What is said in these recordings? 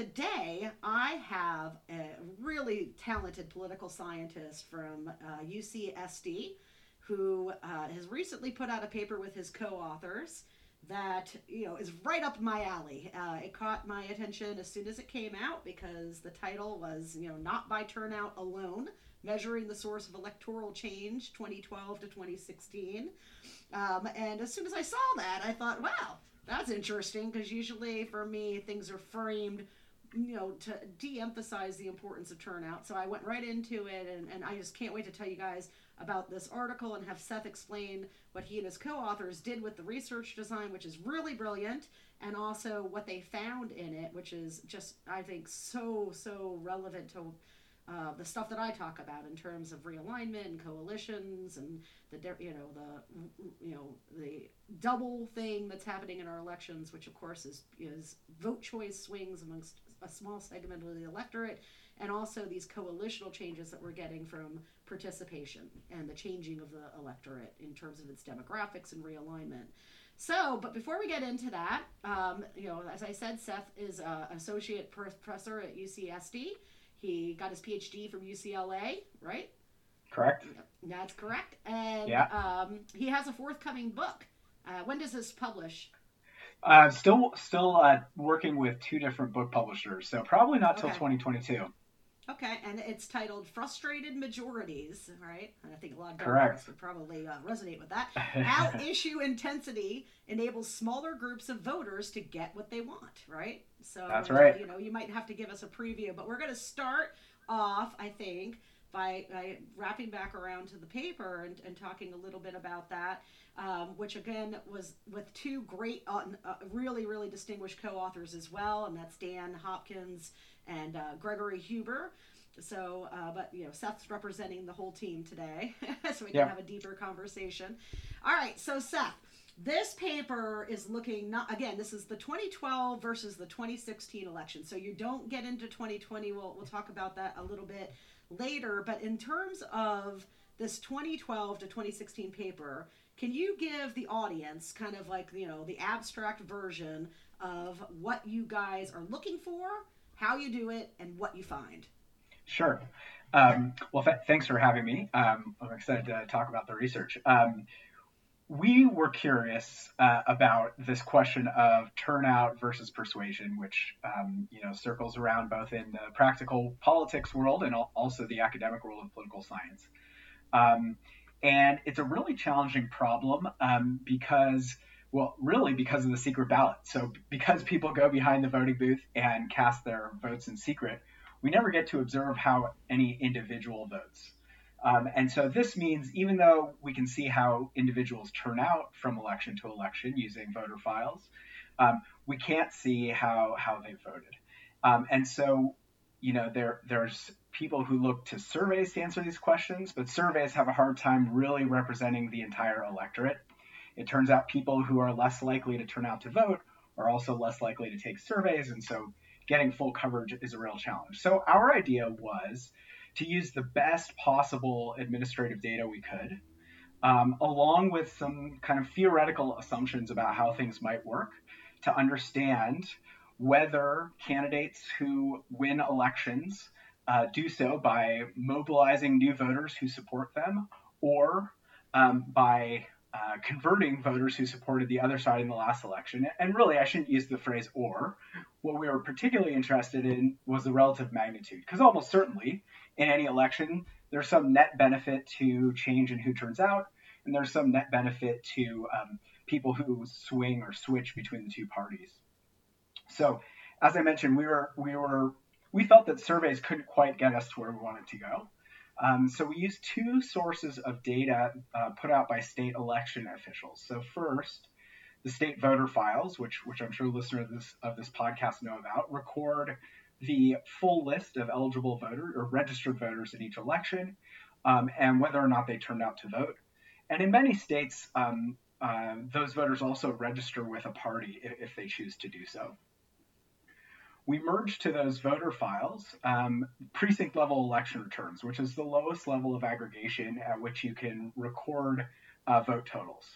Today, I have a really talented political scientist from uh, UCSD who uh, has recently put out a paper with his co-authors that you know is right up my alley. Uh, it caught my attention as soon as it came out because the title was you know not by turnout alone, measuring the source of electoral change 2012 to 2016. Um, and as soon as I saw that, I thought, wow that's interesting because usually for me things are framed you know to de-emphasize the importance of turnout. So i went right into it and, and i just can't wait to tell you guys about this article and have seth explain what he and his co-authors did with the research design which is really brilliant and also what they found in it which is just i think so so relevant to uh, the stuff that I talk about in terms of realignment and coalitions and the you know the you know the double thing that's happening in our elections, which of course is is vote choice swings amongst a small segment of the electorate, and also these coalitional changes that we're getting from participation and the changing of the electorate in terms of its demographics and realignment. So, but before we get into that, um, you know, as I said, Seth is an associate professor at UCSD. He got his PhD from UCLA, right? Correct. That's correct. And yeah. um, he has a forthcoming book. Uh, when does this publish? Uh, still, still uh, working with two different book publishers, so probably not till okay. 2022. Okay, and it's titled "Frustrated Majorities," right? And I think a lot of Democrats would probably uh, resonate with that. How issue intensity enables smaller groups of voters to get what they want, right? So that's right. You know, you might have to give us a preview, but we're going to start off, I think, by, by, wrapping back around to the paper and, and talking a little bit about that, um, which again was with two great, uh, uh, really, really distinguished co authors as well, and that's Dan Hopkins and uh, Gregory Huber. So, uh, but you know, Seth's representing the whole team today, so we can have a deeper conversation. All right, so Seth, this paper is looking not again. This is the 2012 versus the 2016 election. So you don't get into 2020. We'll we'll talk about that a little bit later. But in terms of this 2012 to 2016 paper, can you give the audience kind of like you know the abstract version of what you guys are looking for, how you do it, and what you find? Sure. Um, well, th- thanks for having me. Um, I'm excited to talk about the research. Um, we were curious uh, about this question of turnout versus persuasion, which um, you know circles around both in the practical politics world and also the academic world of political science. Um, and it's a really challenging problem um, because, well, really because of the secret ballot. So because people go behind the voting booth and cast their votes in secret, we never get to observe how any individual votes. Um, and so this means even though we can see how individuals turn out from election to election using voter files, um, we can't see how, how they voted. Um, and so, you know, there there's people who look to surveys to answer these questions, but surveys have a hard time really representing the entire electorate. It turns out people who are less likely to turn out to vote are also less likely to take surveys, and so getting full coverage is a real challenge. So our idea was to use the best possible administrative data we could, um, along with some kind of theoretical assumptions about how things might work to understand whether candidates who win elections uh, do so by mobilizing new voters who support them or um, by uh, converting voters who supported the other side in the last election. And really, I shouldn't use the phrase or. What we were particularly interested in was the relative magnitude, because almost certainly in any election, there's some net benefit to change in who turns out, and there's some net benefit to um, people who swing or switch between the two parties. So, as I mentioned, we were we were we felt that surveys couldn't quite get us to where we wanted to go. Um, so we used two sources of data uh, put out by state election officials. So first, the state voter files, which which I'm sure listeners of this of this podcast know about, record the full list of eligible voters or registered voters in each election um, and whether or not they turned out to vote. And in many states, um, uh, those voters also register with a party if, if, they choose to do so. We merged to those voter files um, precinct level election returns, which is the lowest level of aggregation at which you can record uh, vote totals.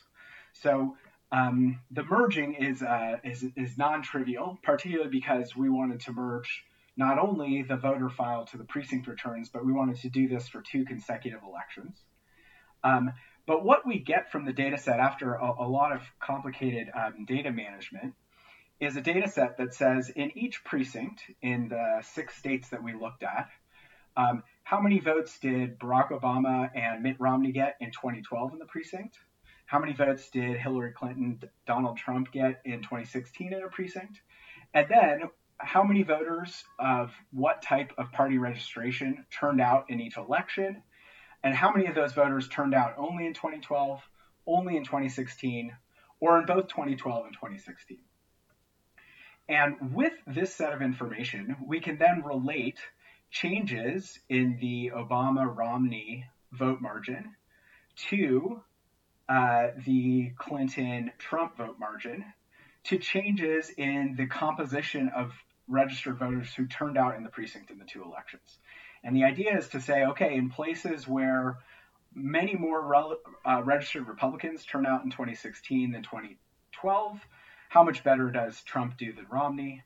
So Um, the merging is, uh, is, is non-trivial, particularly because we wanted to merge not only the voter file to the precinct returns, but we wanted to do this for two consecutive elections. Um, but what we get from the data set after a, a lot of complicated um, data management is a data set that says in each precinct in the six states that we looked at, um, how many votes did Barack Obama and Mitt Romney get in 2012 in the precinct? How many votes did Hillary Clinton, Donald Trump get in 2016 in a precinct? And then how many voters of what type of party registration turned out in each election? And how many of those voters turned out only in 2012, only in 2016, or in both 2012 and 2016? And with this set of information, we can then relate changes in the Obama Romney vote margin to uh, the Clinton Trump vote margin to changes in the composition of registered voters who turned out in the precinct in the two elections. And the idea is to say, okay, in places where many more uh, registered Republicans turn out in 2016 than 2012, how much better does Trump do than Romney?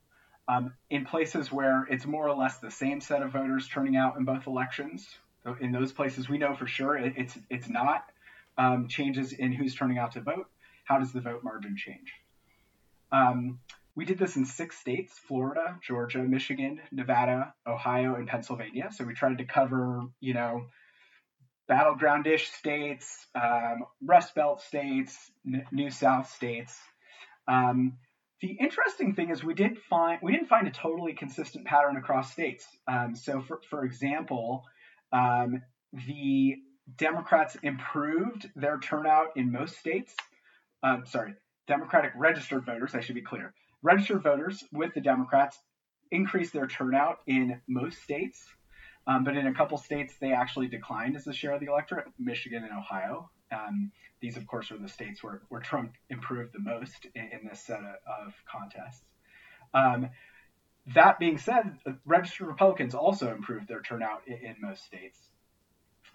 Um, in places where it's more or less the same set of voters turning out in both elections, in those places we know for sure it, it's it's not um, changes in who's turning out to vote. How does the vote margin change? Um, we did this in six states Florida, Georgia, Michigan, Nevada, Ohio, and Pennsylvania. So we tried to cover, you know, battlegroundish states, um, Rust Belt states, N- New South states. Um, the interesting thing is we did find we didn't find a totally consistent pattern across states. Um, so, for for example, um, the Democrats improved their turnout in most states. Um, sorry, Democratic registered voters. I should be clear. Registered voters with the Democrats increased their turnout in most states, um, but in a couple states they actually declined as a share of the electorate. Michigan and Ohio. Um, these, of course, are the states where, where Trump improved the most in, in this set of, contests. Um, that being said, registered Republicans also improved their turnout in, in most states.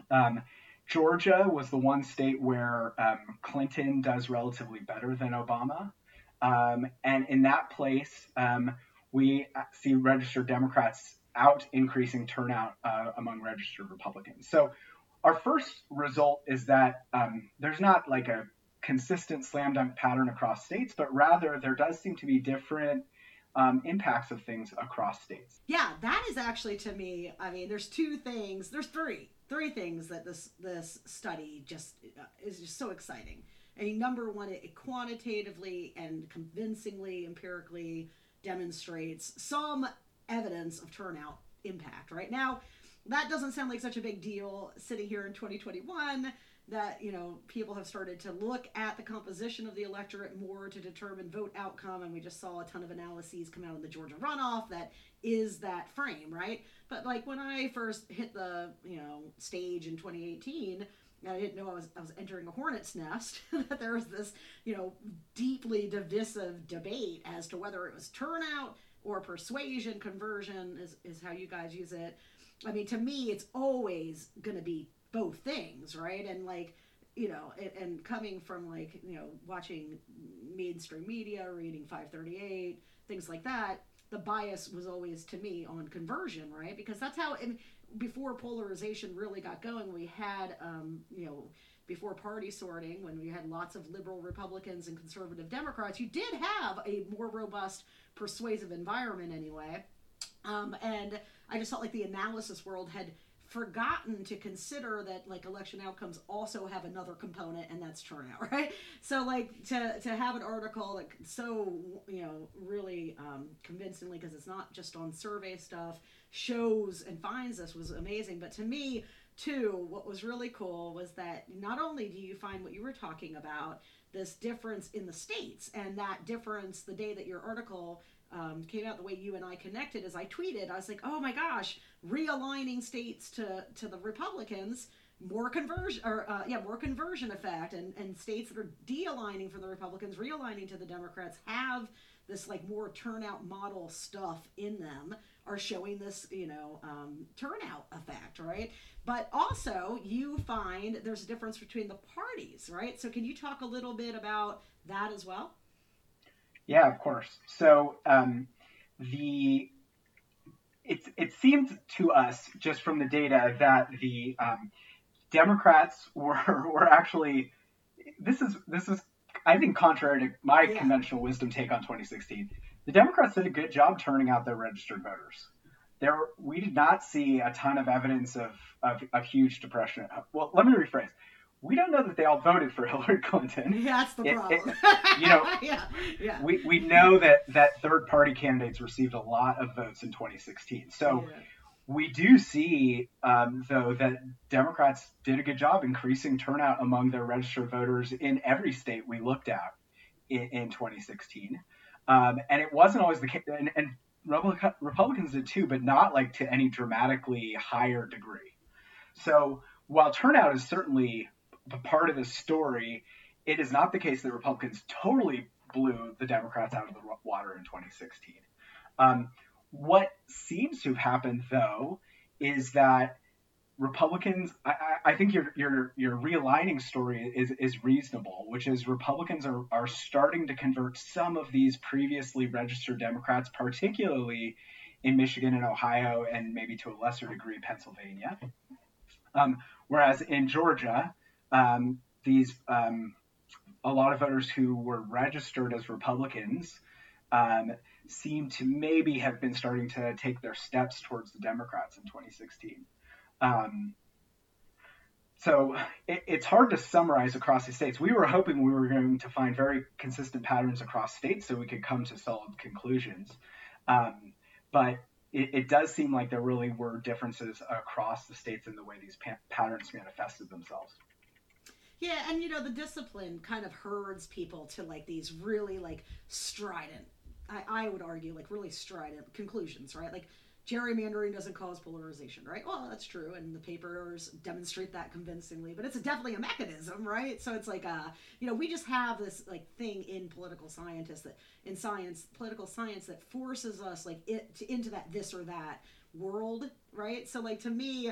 Um, Georgia was the one state where um, Clinton does relatively better than Obama. Um, and in that place, um, we see registered Democrats out increasing turnout uh, among registered Republicans. So our first result is that um, there's not like a consistent slam dunk pattern across states, but rather there does seem to be different um, impacts of things across states. Yeah, that is actually to me. I mean, there's two things. There's three, three things that this this study just uh, is just so exciting. I mean, number one, it quantitatively and convincingly, empirically demonstrates some evidence of turnout impact. Right now, that doesn't sound like such a big deal sitting here in 2021 that you know people have started to look at the composition of the electorate more to determine vote outcome and we just saw a ton of analyses come out in the georgia runoff that is that frame right but like when i first hit the you know stage in 2018 I didn't know I was I was entering a hornet's nest. that there was this, you know, deeply divisive debate as to whether it was turnout or persuasion, conversion is, is how you guys use it. I mean, to me, it's always going to be both things, right? And like, you know, and, and, coming from like, you know, watching mainstream media, reading 538, things like that, the bias was always to me on conversion, right? Because that's how, and before polarization really got going, we had, um, you know, before party sorting, when we had lots of liberal Republicans and conservative Democrats, you did have a more robust, persuasive environment anyway. Um, and I just felt like the analysis world had forgotten to consider that like election outcomes also have another component and that's turnout right? So like to to have an article like so you know really um, convincingly because it's not just on survey stuff shows and finds this was amazing. But to me too what was really cool was that not only do you find what you were talking about this difference in the states and that difference the day that your article um, came out the way you and I connected as I tweeted. I was like, oh my gosh, realigning states to to the Republicans, more conversion or uh, yeah, more conversion effect, and and states that are de-aligning from the Republicans, realigning to the Democrats have this like more turnout model stuff in them are showing this, you know, um, turnout effect, right? But also, you find there's a difference between the parties, right? So, can you talk a little bit about that as well? Yeah, of course. So, um, the it, it seemed to us just from the data that the um, Democrats were were actually this is this is I think contrary to my yeah. conventional wisdom take on 2016, the Democrats did a good job turning out their registered voters. There, we did not see a ton of evidence of, of, of huge depression. Well, let me rephrase we don't know that they all voted for Hillary Clinton. That's the problem. It, you know, yeah, yeah. We, we know that, that third party candidates received a lot of votes in 2016. So yeah. we do see, um, though, that Democrats did a good job increasing turnout among their registered voters in every state we looked at in, in 2016. Um, and it wasn't always the case. And, and Republicans did too, but not like to any dramatically higher degree. So while turnout is certainly part of the story, it is not the case that Republicans totally blew the Democrats out of the water in 2016. Um, what seems to have happened, though, is that Republicans, I, I, think your, your your realigning story is, is reasonable, which is Republicans are, are starting to convert some of these previously registered Democrats, particularly in Michigan and Ohio, and maybe to a lesser degree Pennsylvania. Um, whereas in Georgia, um, these um, a lot of voters who were registered as Republicans um, seem to maybe have been starting to take their steps towards the Democrats in 2016. Um, so it, it's hard to summarize across the states. We were hoping we were going to find very consistent patterns across states so we could come to solid conclusions. Um, but it, it, does seem like there really were differences across the states in the way these pa- patterns manifested themselves. Yeah, and you know the discipline kind of herds people to like these really like strident, I, I would argue like really strident conclusions, right? Like gerrymandering doesn't cause polarization, right? Well, that's true, and the papers demonstrate that convincingly. But it's definitely a mechanism, right? So it's like, uh, you know, we just have this like thing in political scientists that in science, political science that forces us like it to, into that this or that world, right? So like to me,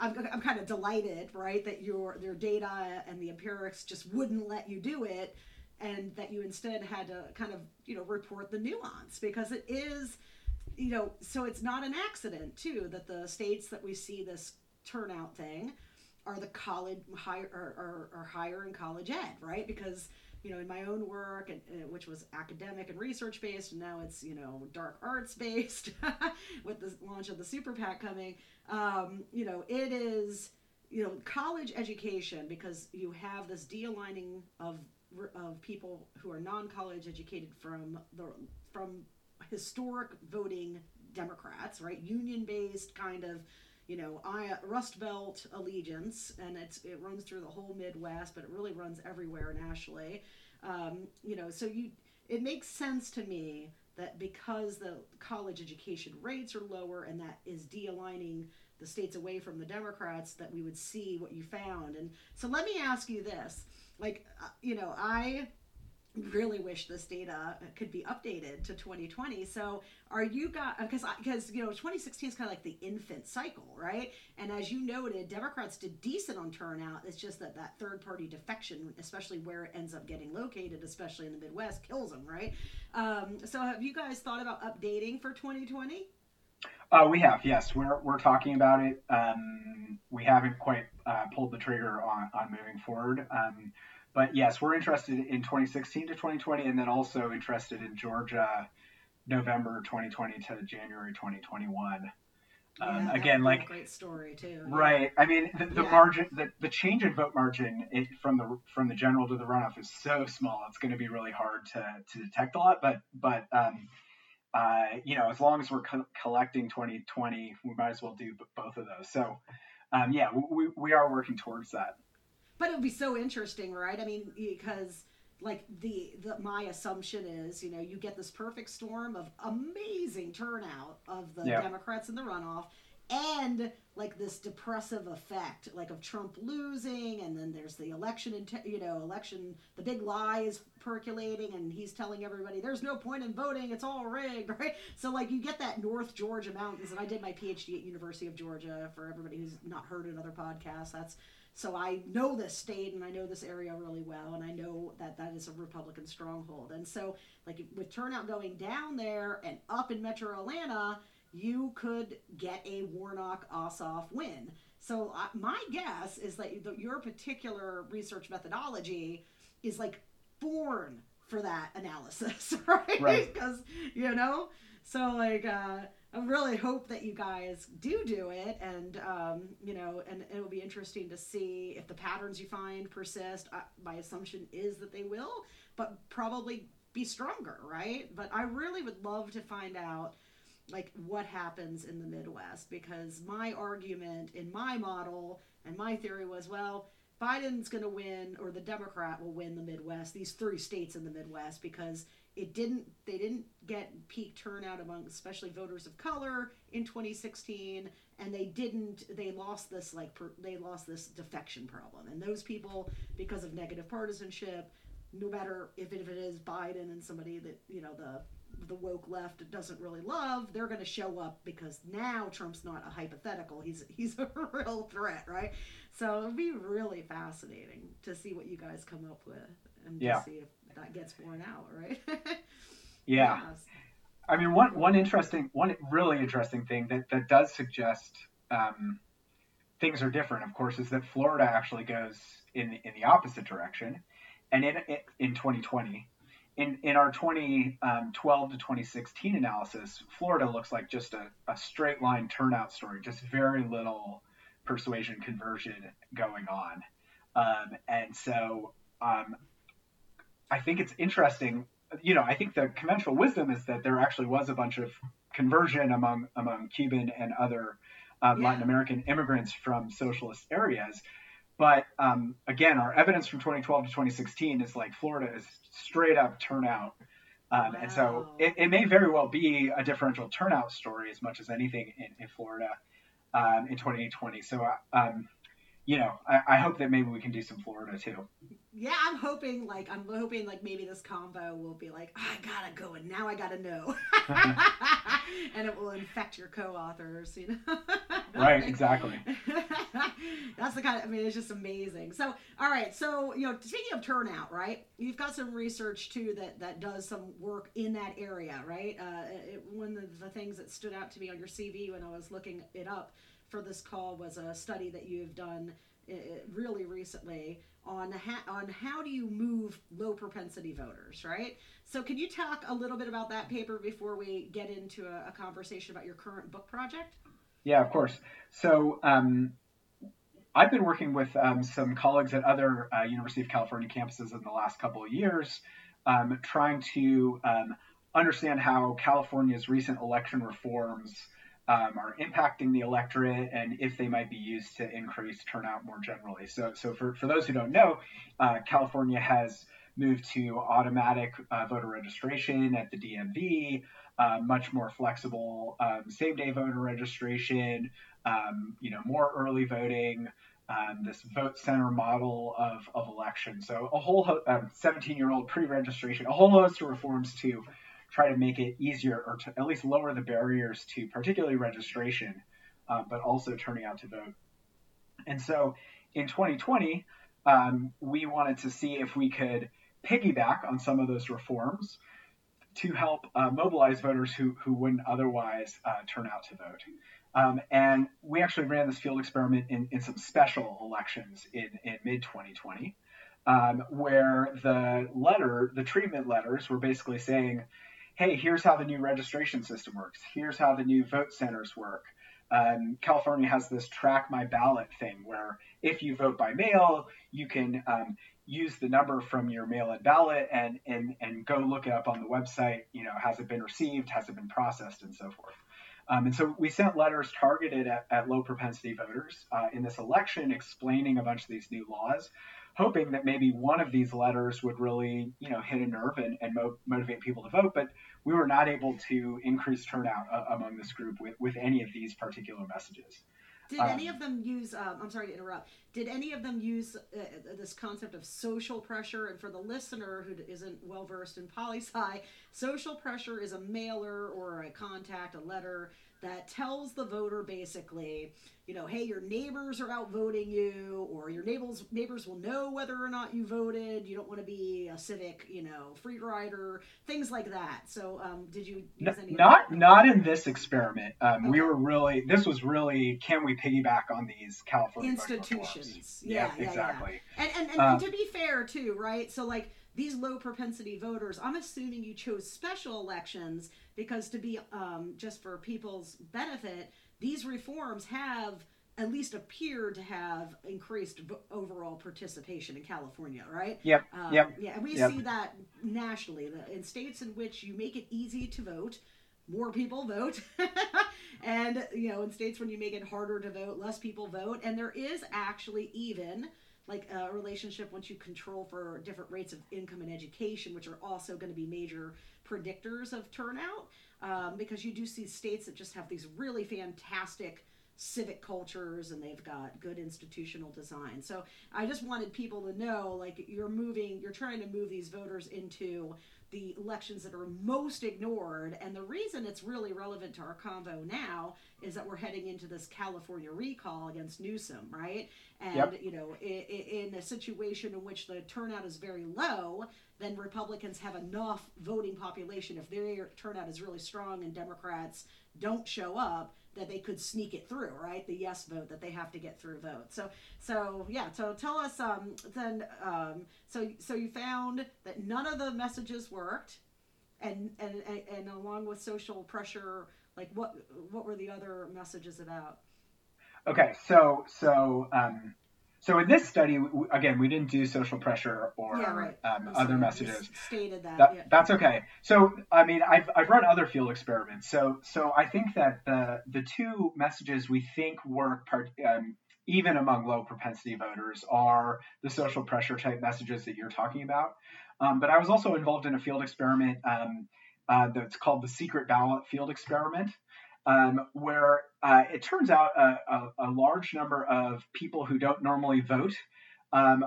I'm, I'm kind of delighted, right, that your your data and the empirics just wouldn't let you do it, and that you instead had to kind of you know report the nuance because it is, you know, so it's not an accident too that the states that we see this turnout thing are the college higher or, or, or higher in college ed, right? Because you know, in my own work, and, uh, which was academic and research based, and now it's you know dark arts based with the launch of the super PAC coming. Um, you know, it is you know college education because you have this de-aligning of of people who are non-college educated from the from historic voting Democrats, right? Union based kind of you know, I Rust Belt allegiance, and it's it runs through the whole Midwest, but it really runs everywhere nationally. Um, you know, so you it makes sense to me that because the college education rates are lower and that is de-aligning the states away from the Democrats, that we would see what you found. And so let me ask you this: like, uh, you know, I really wish this data could be updated to 2020 so are you got because because you know 2016 is kind of like the infant cycle right and as you noted democrats did decent on turnout it's just that that third party defection especially where it ends up getting located especially in the midwest kills them right um, so have you guys thought about updating for 2020 uh, we have, yes. We're, we're talking about it. Um, we haven't quite uh, pulled the trigger on, on moving forward. Um, but yes, we're interested in 2016 to 2020, and then also interested in Georgia, November 2020 to January 2021. Yeah, um, again, like great story too. Right. I mean, the, the yeah. margin, the, the change in vote margin it, from the from the general to the runoff is so small. It's going to be really hard to, to detect a lot. But but um, uh, you know, as long as we're co- collecting 2020, we might as well do both of those. So um, yeah, we, we are working towards that. But it would be so interesting, right? I mean, because like the, the my assumption is, you know, you get this perfect storm of amazing turnout of the yeah. Democrats in the runoff, and like this depressive effect like of Trump losing and then there's the election and you know election the big lie is percolating and he's telling everybody there's no point in voting it's all rigged right so like you get that North Georgia mountains and I did my PhD at University of Georgia for everybody who's not heard another podcast that's so I know this state and I know this area really well and I know that that is a Republican stronghold and so like with turnout going down there and up in metro Atlanta you could get a Warnock Ossoff win. So uh, my guess is that the, your particular research methodology is like born for that analysis, right? Right. Because you know, so like uh, I really hope that you guys do do it, and um, you know, and it'll be interesting to see if the patterns you find persist. Uh, my assumption is that they will, but probably be stronger, right? But I really would love to find out like what happens in the Midwest because my argument in my model and my theory was well Biden's going to win or the Democrat will win the Midwest these three states in the Midwest because it didn't they didn't get peak turnout among especially voters of color in 2016 and they didn't they lost this like per, they lost this defection problem and those people because of negative partisanship no matter if it, if it is Biden and somebody that you know the the woke left doesn't really love, they're going to show up because now Trump's not a hypothetical; he's he's a real threat, right? So it'll be really fascinating to see what you guys come up with and yeah. to see if that gets borne out, right? yeah. Yes. I mean, one one interesting, one really interesting thing that that does suggest um, things are different, of course, is that Florida actually goes in the, in the opposite direction, and in in 2020 in, in our 2012 um, to 2016 analysis, Florida looks like just a, a straight line turnout story, just very little persuasion conversion going on. Um, and so um, I think it's interesting. You know, I think the conventional wisdom is that there actually was a bunch of conversion among among Cuban and other um, yeah. Latin American immigrants from socialist areas. But um, again, our evidence from 2012 to 2016 is like Florida is straight up turnout. Um, wow. And so it, it, may very well be a differential turnout story as much as anything in, in Florida um, in 2020. So, uh, um, you know, I, I, hope that maybe we can do some Florida too. Yeah, I'm hoping like I'm hoping like maybe this combo will be like oh, I gotta go and now I gotta know, and it will infect your co-authors. You know. right. Exactly. That's the kind of I mean it's just amazing. So all right, so you know speaking of turnout, right? You've got some research too that that does some work in that area, right? Uh, it, one of the things that stood out to me on your CV when I was looking it up for this call was a study that you've done uh, really recently on ha- on how do you move low propensity voters, right? So can you talk a little bit about that paper before we get into a, a conversation about your current book project? Yeah, of course. So um, I've been working with um, some colleagues at other uh, University of California campuses in the last couple of years, um, trying to um, understand how California's recent election reforms um, are impacting the electorate and if they might be used to increase turnout more generally. So, so for, for those who don't know, uh, California has moved to automatic uh, voter registration at the DMV, uh, much more flexible um, same day voter registration, um, you know, more early voting. Um, this vote center model of, of election. So a whole ho- 17 um, year old pre-registration, a whole host of reforms to try to make it easier or to at least lower the barriers to particularly registration, uh, but also turning out to vote. And so in 2020, um, we wanted to see if we could piggyback on some of those reforms to help uh, mobilize voters who, who wouldn't otherwise uh, turn out to vote. Um, and we actually ran this field experiment in, in some special elections in, in mid 2020, um, where the letter, the treatment letters, were basically saying, hey, here's how the new registration system works. Here's how the new vote centers work. Um, California has this track my ballot thing where if you vote by mail, you can um, use the number from your mail-in ballot and, and, and go look it up on the website. You know, has it been received? Has it been processed? And so forth. Um, and so we sent letters targeted at, at low propensity voters uh, in this election explaining a bunch of these new laws hoping that maybe one of these letters would really, you know, hit a nerve and, and mo- motivate people to vote. But we were not able to increase turnout uh, among this group with, with any of these particular messages. Did um, any of them use? Um, I'm sorry to interrupt. Did any of them use uh, this concept of social pressure? And for the listener who isn't well versed in poli sci, social pressure is a mailer or a contact, a letter that tells the voter basically, you know, hey, your neighbors are outvoting you, or your neighbors neighbors will know whether or not you voted. You don't want to be a civic, you know, free rider, things like that. So, um, did you use any? Not not in this experiment. Um, okay. We were really this was really can we piggyback on these California institutions? Yeah, yeah, exactly. Yeah. And and, and, um, and to be fair too, right? So like these low propensity voters, I'm assuming you chose special elections because to be um, just for people's benefit, these reforms have at least appeared to have increased overall participation in California, right? Yep. Um, yep. Yeah, and we yep. see that nationally. In states in which you make it easy to vote, more people vote. and, you know, in states when you make it harder to vote, less people vote. And there is actually even like a relationship once you control for different rates of income and education, which are also going to be major predictors of turnout, um, because you do see states that just have these really fantastic civic cultures and they've got good institutional design. So I just wanted people to know like you're moving, you're trying to move these voters into the elections that are most ignored. And the reason it's really relevant to our convo now is that we're heading into this California recall against Newsom, right? And, yep. you know, in, in a situation in which the turnout is very low, then Republicans have enough voting population. If their turnout is really strong and Democrats don't show up, that they could sneak it through, right? The yes vote that they have to get through vote. So, so yeah. So tell us um, then. Um, so so you found that none of the messages worked, and and and, along with social pressure, like what what were the other messages about? Okay, so so um, so in this study, again, we didn't do social pressure or yeah, right. um, other messages. Stated that. that yeah. That's okay. So I mean, I've, I've run other field experiments. So so I think that the the two messages we think work part, um, even among low propensity voters are the social pressure type messages that you're talking about. Um, but I was also involved in a field experiment um, uh, that's called the secret ballot field experiment um, where uh, it turns out a, a, a, large number of people who don't normally vote um,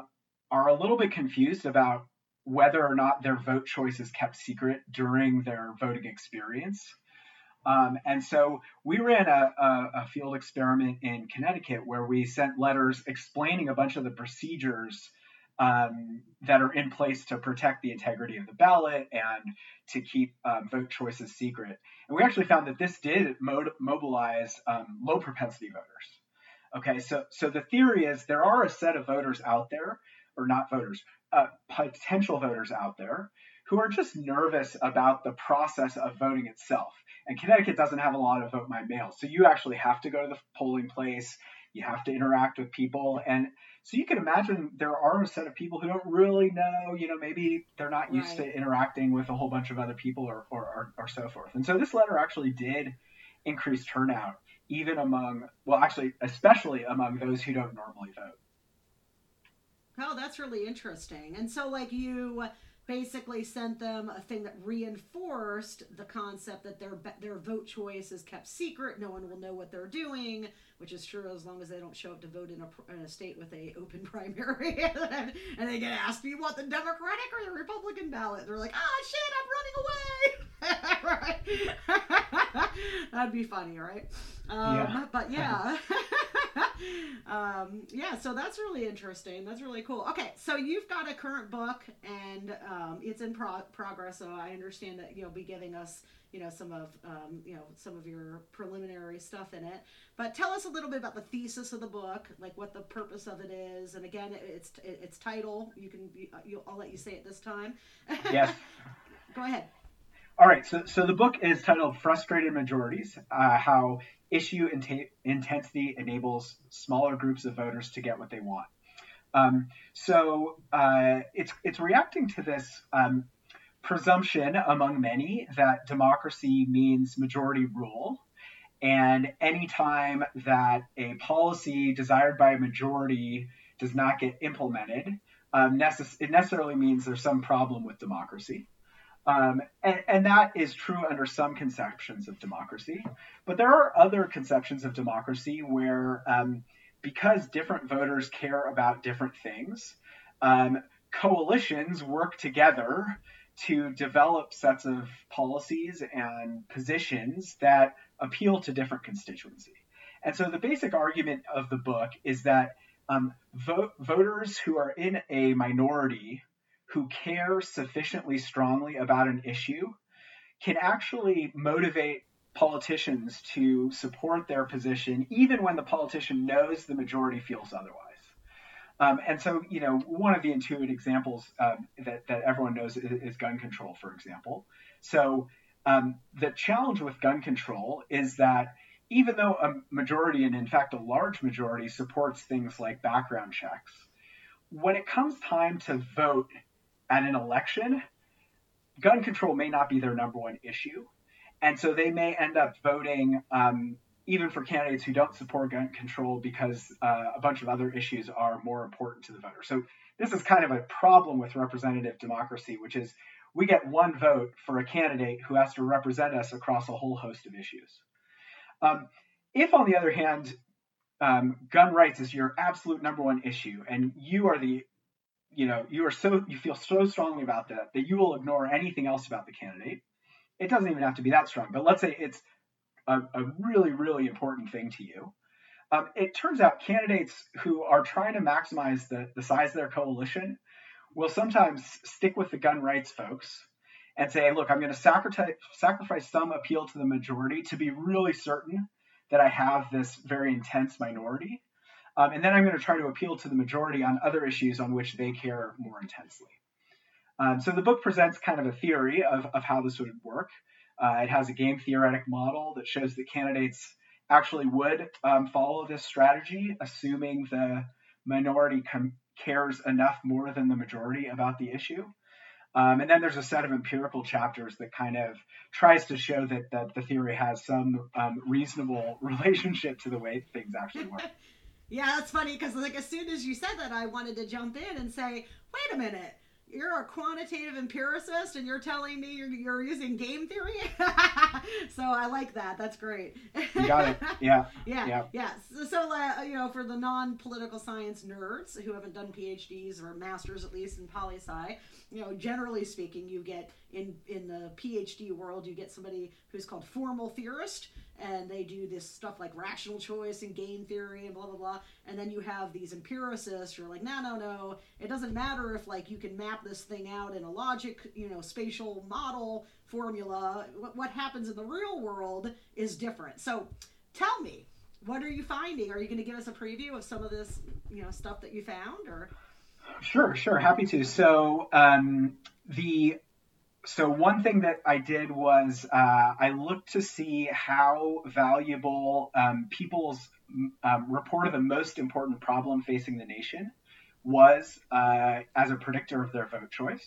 are a little bit confused about whether or not their vote choice is kept secret during their voting experience. Um, and so we ran a, a, a, field experiment in Connecticut where we sent letters explaining a bunch of the procedures um, that are in place to protect the integrity of the ballot and to keep um, vote choices secret. And we actually found that this did mobilize um, low propensity voters. Okay, so so the theory is there are a set of voters out there, or not voters, uh, potential voters out there who are just nervous about the process of voting itself. And Connecticut doesn't have a lot of vote by mail, so you actually have to go to the polling place. You have to interact with people, and so you can imagine there are a set of people who don't really know, you know, maybe they're not used right. to interacting with a whole bunch of other people or, or, or, or so forth. And so this letter actually did increase turnout, even among, well, actually, especially among those who don't normally vote. Oh, that's really interesting. And so, like, you basically sent them a thing that reinforced the concept that their their vote choice is kept secret. No one will know what they're doing, which is true as long as they don't show up to vote in a, in a state with a open primary and they get asked, "Do you want the Democratic or the Republican ballot?" They're like, "Ah, shit, I'm running away." That'd be funny, right? Um, yeah. But yeah. um, yeah, so that's really interesting. That's really cool. Okay, so you've got a current book and um, it's in pro- progress. So I understand that you'll be giving us, you know, some of, um, you know, some of your preliminary stuff in it. But tell us a little bit about the thesis of the book, like what the purpose of it is, and again, it's its title. You can, you, I'll let you say it this time. Yes. Go ahead. All right, so, so the book is titled Frustrated Majorities uh, How Issue Intensity Enables Smaller Groups of Voters to Get What They Want. Um, so uh, it's, it's reacting to this um, presumption among many that democracy means majority rule. And anytime that a policy desired by a majority does not get implemented, um, necess- it necessarily means there's some problem with democracy. Um, and, and, that is true under some conceptions of democracy. But there are other conceptions of democracy where, um, because different voters care about different things, um, coalitions work together to develop sets of policies and positions that appeal to different constituency. And so the basic argument of the book is that um, vo- voters who are in a minority who care sufficiently strongly about an issue can actually motivate politicians to support their position, even when the politician knows the majority feels otherwise. Um, and so, you know, one of the intuitive examples um, that, that everyone knows is, is, gun control, for example. So, um, the challenge with gun control is that even though a majority, and in fact a large majority, supports things like background checks, when it comes time to vote at an election, gun control may not be their number one issue. And so they may end up voting um, even for candidates who don't support gun control because uh, a bunch of other issues are more important to the voter. So this is kind of a problem with representative democracy, which is we get one vote for a candidate who has to represent us across a whole host of issues. Um, if, on the other hand, um, gun rights is your absolute number one issue, and you are the, you know, you are so you feel so strongly about that that you will ignore anything else about the candidate. It doesn't even have to be that strong, but let's say it's a, a really, really important thing to you. Um, it turns out candidates who are trying to maximize the, the size of their coalition will sometimes stick with the gun rights folks and say, look, I'm going to sacrifice, sacrifice some appeal to the majority to be really certain that I have this very intense minority. Um, and then I'm going to try to appeal to the majority on other issues on which they care more intensely. Um, so the book presents kind of a theory of, of how this would work. Uh, it has a game theoretic model that shows that candidates actually would um, follow this strategy, assuming the minority com- cares enough more than the majority about the issue. Um, and then there's a set of empirical chapters that kind of tries to show that, that the theory has some um, reasonable relationship to the way things actually work. yeah, that's funny because like as soon as you said that, I wanted to jump in and say, wait a minute you're a quantitative empiricist and you're telling me you're, you're using game theory? So i like that that's great. You got it. Yeah. Yeah yeah, yeah. so, so uh, you know for the non-political science nerds who haven't done phds or masters at least in poli sci you know generally speaking you get in in the phd world you get somebody who's called formal theorist and they do this stuff like rational choice and game theory and blah blah blah. And then you have these empiricists who are like no no no. It doesn't matter if like you can map this thing out in a logic you know spatial model formula. What, what happens in the real world is different. So tell me what are you finding? Are you going to give us a preview of some of this you know stuff that you found or? Sure sure. Happy to. So um, the so one thing that I did was uh, I looked to see how valuable um, people's um, report of the most important problem facing the nation was uh, as a predictor of their vote choice.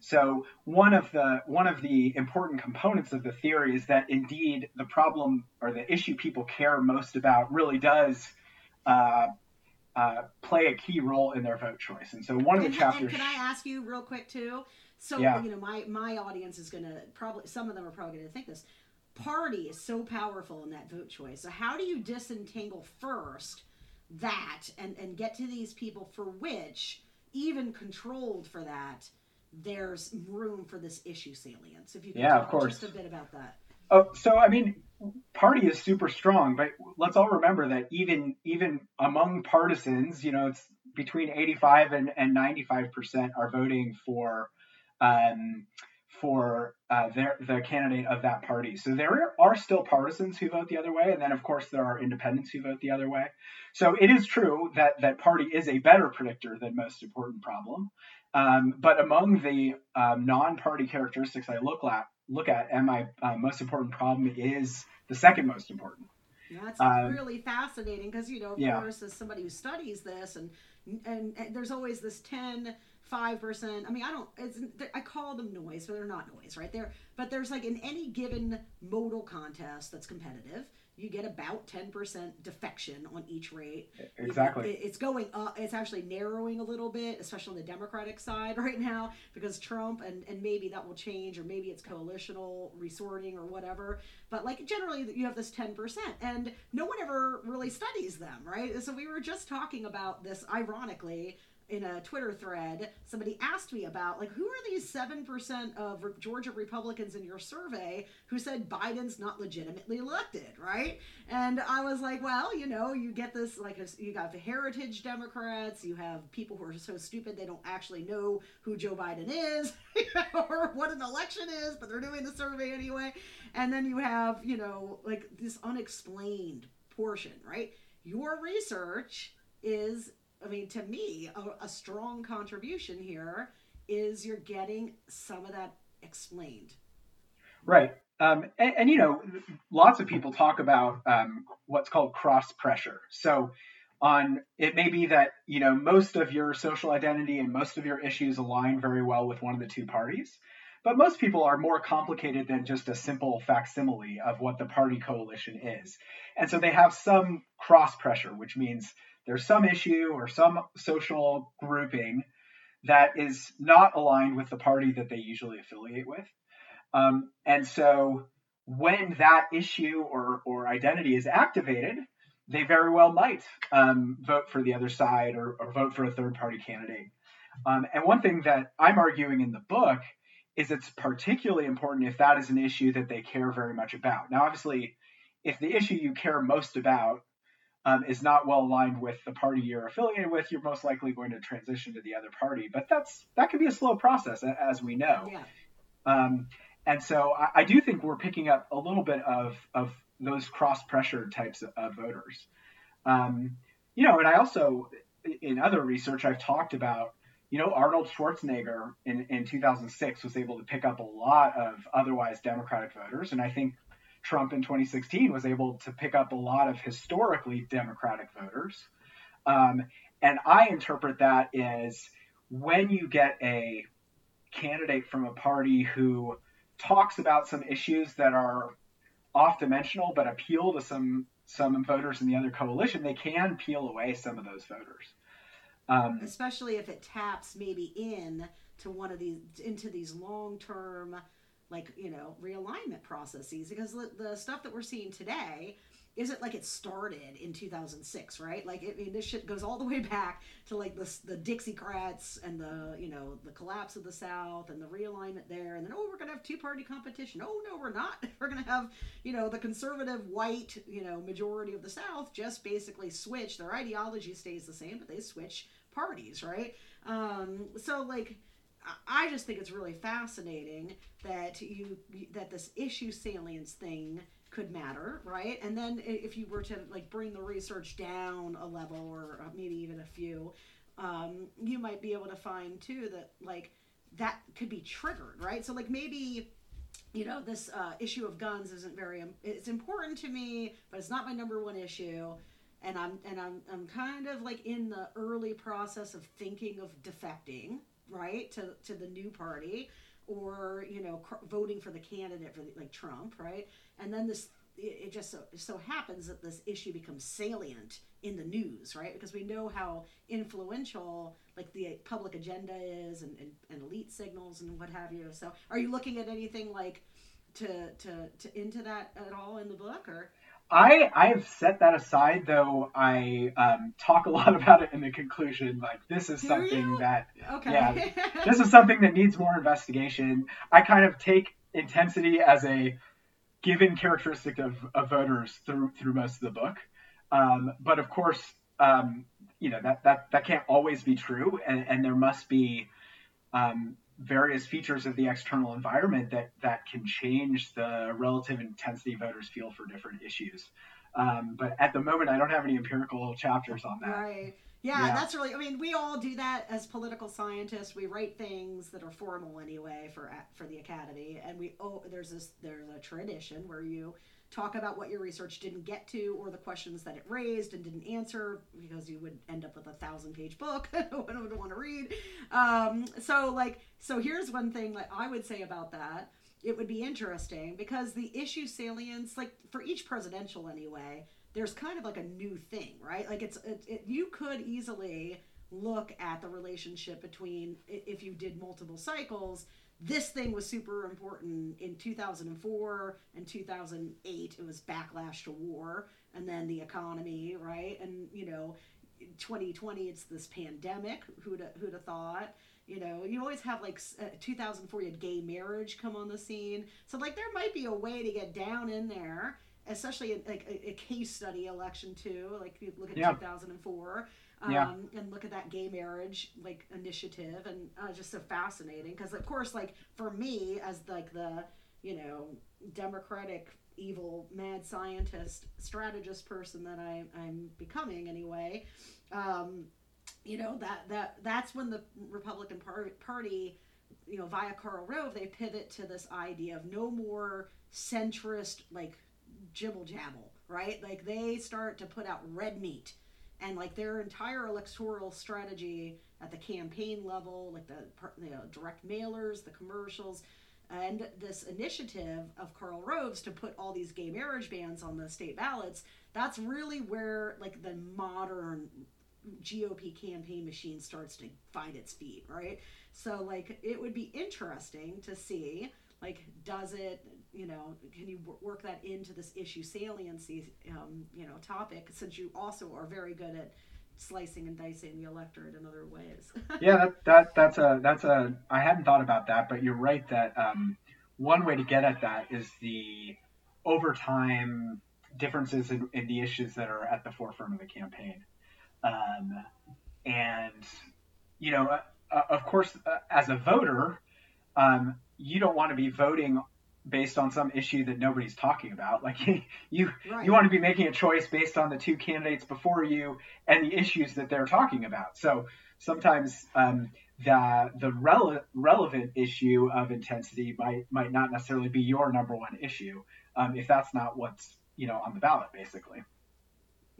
So one of the one of the important components of the theory is that indeed the problem or the issue people care most about really does uh, uh, play a key role in their vote choice. And so one of the chapters. can I ask you real quick too? So yeah. you know, my my audience is going to probably some of them are probably going to think this. Party is so powerful in that vote choice. So how do you disentangle first that and and get to these people for which even controlled for that there's room for this issue salience. If you can yeah, talk of course. just a bit about that. Oh, so I mean, party is super strong, but let's all remember that even even among partisans, you know, it's between 85 and, and 95 percent are voting for um, for uh, their, the candidate of that party. So there are still partisans who vote the other way, and then of course there are independents who vote the other way. So it is true that that party is a better predictor than most important problem. Um, but among the um, non-party characteristics I look at, look at, and my uh, most important problem is the second most important. Yeah, it's um, really fascinating because you know, of yeah. course, as somebody who studies this, and, and, and there's always this ten five percent. I mean, I don't. It's I call them noise, but they're not noise, right? There, but there's like in any given modal contest that's competitive, you get about 10% defection on each rate. Exactly. It's going up, it's actually narrowing a little bit, especially on the Democratic side right now, because Trump, and, and maybe that will change, or maybe it's coalitional resorting or whatever. But like generally, you have this 10%, and no one ever really studies them, right? So we were just talking about this, ironically, in a Twitter thread, somebody asked me about like who are these seven percent of Georgia Republicans in your survey who said Biden's not legitimately elected, right? And I was like, well, you know, you get this like you got the heritage Democrats, you have people who are so stupid they don't actually know who Joe Biden is or what an election is, but they're doing the survey anyway. And then you have you know like this unexplained portion, right? Your research is I mean, to me, a, a strong contribution here is you're getting some of that explained. Right. Um, and, and, you know, lots of people talk about um, what's called cross pressure. So, on it may be that you know most of your social identity and most of your issues align very well with one of the two parties, but most people are more complicated than just a simple facsimile of what the party coalition is, and so they have some cross pressure, which means there's some issue or some social grouping that is not aligned with the party that they usually affiliate with. Um, and so when that issue or, or identity is activated, they very well might um, vote for the other side or, or, vote for a third party candidate. Um, and one thing that I'm arguing in the book is it's particularly important if that is an issue that they care very much about. Now, obviously, if the issue you care most about um, is not well aligned with the party you're affiliated with, you're most likely going to transition to the other party. But that's that can be a slow process, as we know. Yeah. Um, and so I, I, do think we're picking up a little bit of of those cross pressure types of, of voters. Um, you know, and I also in other research I've talked about. You know, Arnold Schwarzenegger in, in 2006 was able to pick up a lot of otherwise Democratic voters, and I think Trump in 2016 was able to pick up a lot of historically Democratic voters. Um, and I interpret that as when you get a candidate from a party who talks about some issues that are off dimensional but appeal to some some voters in the other coalition, they can peel away some of those voters. Um, Especially if it taps maybe in to one of these into these long term like you know realignment processes because the, the stuff that we're seeing today isn't like it started in 2006 right? Like it, I mean, this shit goes all the way back to like the, the dixiecrats and the you know the collapse of the south and the realignment there and then oh we're gonna have two party competition. Oh no we're not. We're gonna have you know the conservative white you know majority of the south just basically switch. Their ideology stays the same but they switch parties right? Um, so like I just think it's really fascinating that you that this issue salience thing could matter, right? And then if you were to like bring the research down a level or uh, maybe even a few, um, you might be able to find too that like that could be triggered, right? So like maybe you know this uh, issue of guns isn't very it's important to me, but it's not my number one issue. And I'm and I'm I'm kind of like in the early process of thinking of defecting, right to to the new party or you know cr- voting for the candidate for the, like Trump right? And then this it, just so, so happens that this issue becomes salient in the news right? Because we know how influential like the public agenda is and, and, and elite signals and what have you. So are you looking at anything like to to to into that at all in the book or I I have set that aside, though I um, talk a lot about it in the conclusion. Like this is Do something you? that okay. yeah, this is something that needs more investigation. I kind of take intensity as a given characteristic of, of voters through through most of the book, um, but of course, um, you know that that that can't always be true, and, and there must be um, various features of the external environment that that can change the relative intensity voters feel for different issues. Um, but at the moment, I don't have any empirical chapters on that. Right. Yeah, yeah, that's really. I mean, we all do that as political scientists. We write things that are formal anyway for for the academy, and we oh, there's this there's a tradition where you talk about what your research didn't get to or the questions that it raised and didn't answer because you would end up with a thousand page book I would want to read um, so like so here's one thing that i would say about that it would be interesting because the issue salience, like for each presidential anyway, there's kind of like a new thing, right? Like it's it, it, you could easily look at the relationship between if you did multiple cycles. This thing was super important in 2004 and 2008. It was backlash to war, and then the economy, right? And you know, 2020, it's this pandemic. Who'd who'd have thought? You know, you always have like uh, 2004, you had gay marriage come on the scene. So like there might be a way to get down in there, especially in, like a, a case study election too. Like you look at yeah. 2004. Um, yeah. and look at that gay marriage like initiative and uh, just so fascinating because of course like for me as like the you know democratic evil mad scientist strategist person that I, i'm becoming anyway um, you know that that that's when the Republican Party, you know, via Karl Rove, they pivot to this idea of no more centrist like jibble jabble, right? Like they start to put out red meat, and like their entire electoral strategy at the campaign level, like the you know, direct mailers, the commercials. And this initiative of Karl Rove's to put all these gay marriage bans on the state ballots, that's really where like the modern GOP campaign machine starts to find its feet, right? So like it would be interesting to see like does it you know can you work that into this issue saliency um, you know topic since you also are very good at slicing and dicing the electorate in other ways. Yeah that, that that's a that's a i hadn't thought about that but you're right that um, one way to get at that is the over time differences in, in the issues that are at the forefront of the campaign. Um, and, you know, uh, of course, uh, as a voter, um, you don't want to be voting based on some issue that nobody's talking about. Like you, right. you want to be making a choice based on the two candidates before you and the issues that they're talking about. So sometimes um, the the rele- relevant issue of intensity might might not necessarily be your number one issue um, if that's not what's you know on the ballot, basically.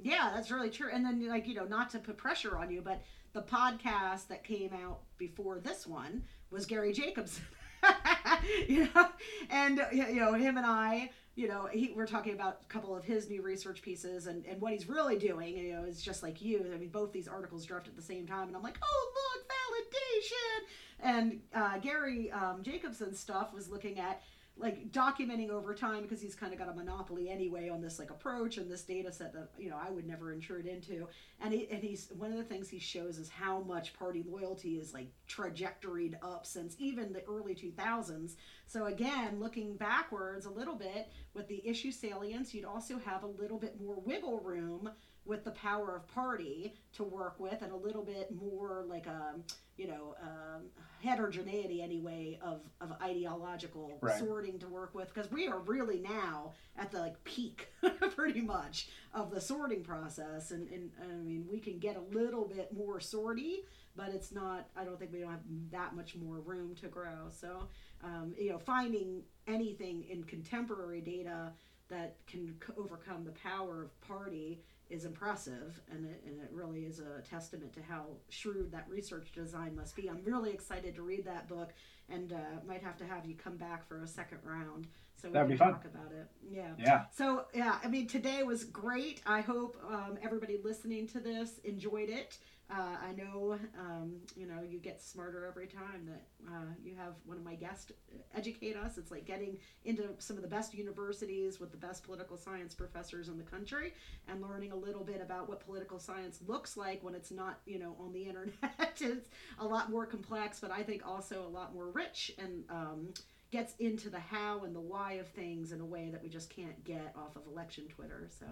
Yeah, that's really true. And then, like, you know, not to put pressure on you, but the podcast that came out before this one was Gary Jacobson. you know, and you know him and I, you know, he, we're talking about a couple of his new research pieces and, and what he's really doing. You know, is just like you. I mean, both these articles dropped at the same time, and I'm like, oh look, validation. And uh, Gary um, Jacobson's stuff was looking at like documenting over time because he's kind of got a monopoly anyway on this like approach and this data set that you know I would never intrude into. And he and he's one of the things he shows is how much party loyalty is like trajectoried up since even the early 2000s so again looking backwards a little bit with the issue salience you'd also have a little bit more wiggle room with the power of party to work with and a little bit more like a you know um, heterogeneity anyway of, of ideological right. sorting to work with. Because we are really now at the like peak pretty much of the sorting process. And, and i mean we can get a little bit more sorty but it's not i don't think we don't have that much more room to grow. So um, you know finding anything in contemporary data that can overcome the power of party is impressive and it, and it really is a testament to how shrewd that research design must be. I'm really excited to read that book and uh, might have to have you come back for a second round so we That'd can talk about it. Yeah. Yeah. So yeah, I mean today was great. I hope um, everybody listening to this enjoyed it. Uh, I know, um, you know, you get smarter every time that uh, you have one of my guests educate us. It's like getting into some of the best universities with the best political science professors in the country and learning a little bit about what political science looks like when it's not, you know, on the internet. it's a lot more complex, but I think also a lot more rich and um, gets into the how and the why of things in a way that we just can't get off of election Twitter. So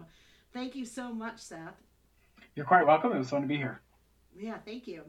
thank you so much, Seth. You're quite welcome. It was fun to be here. Yeah, thank you.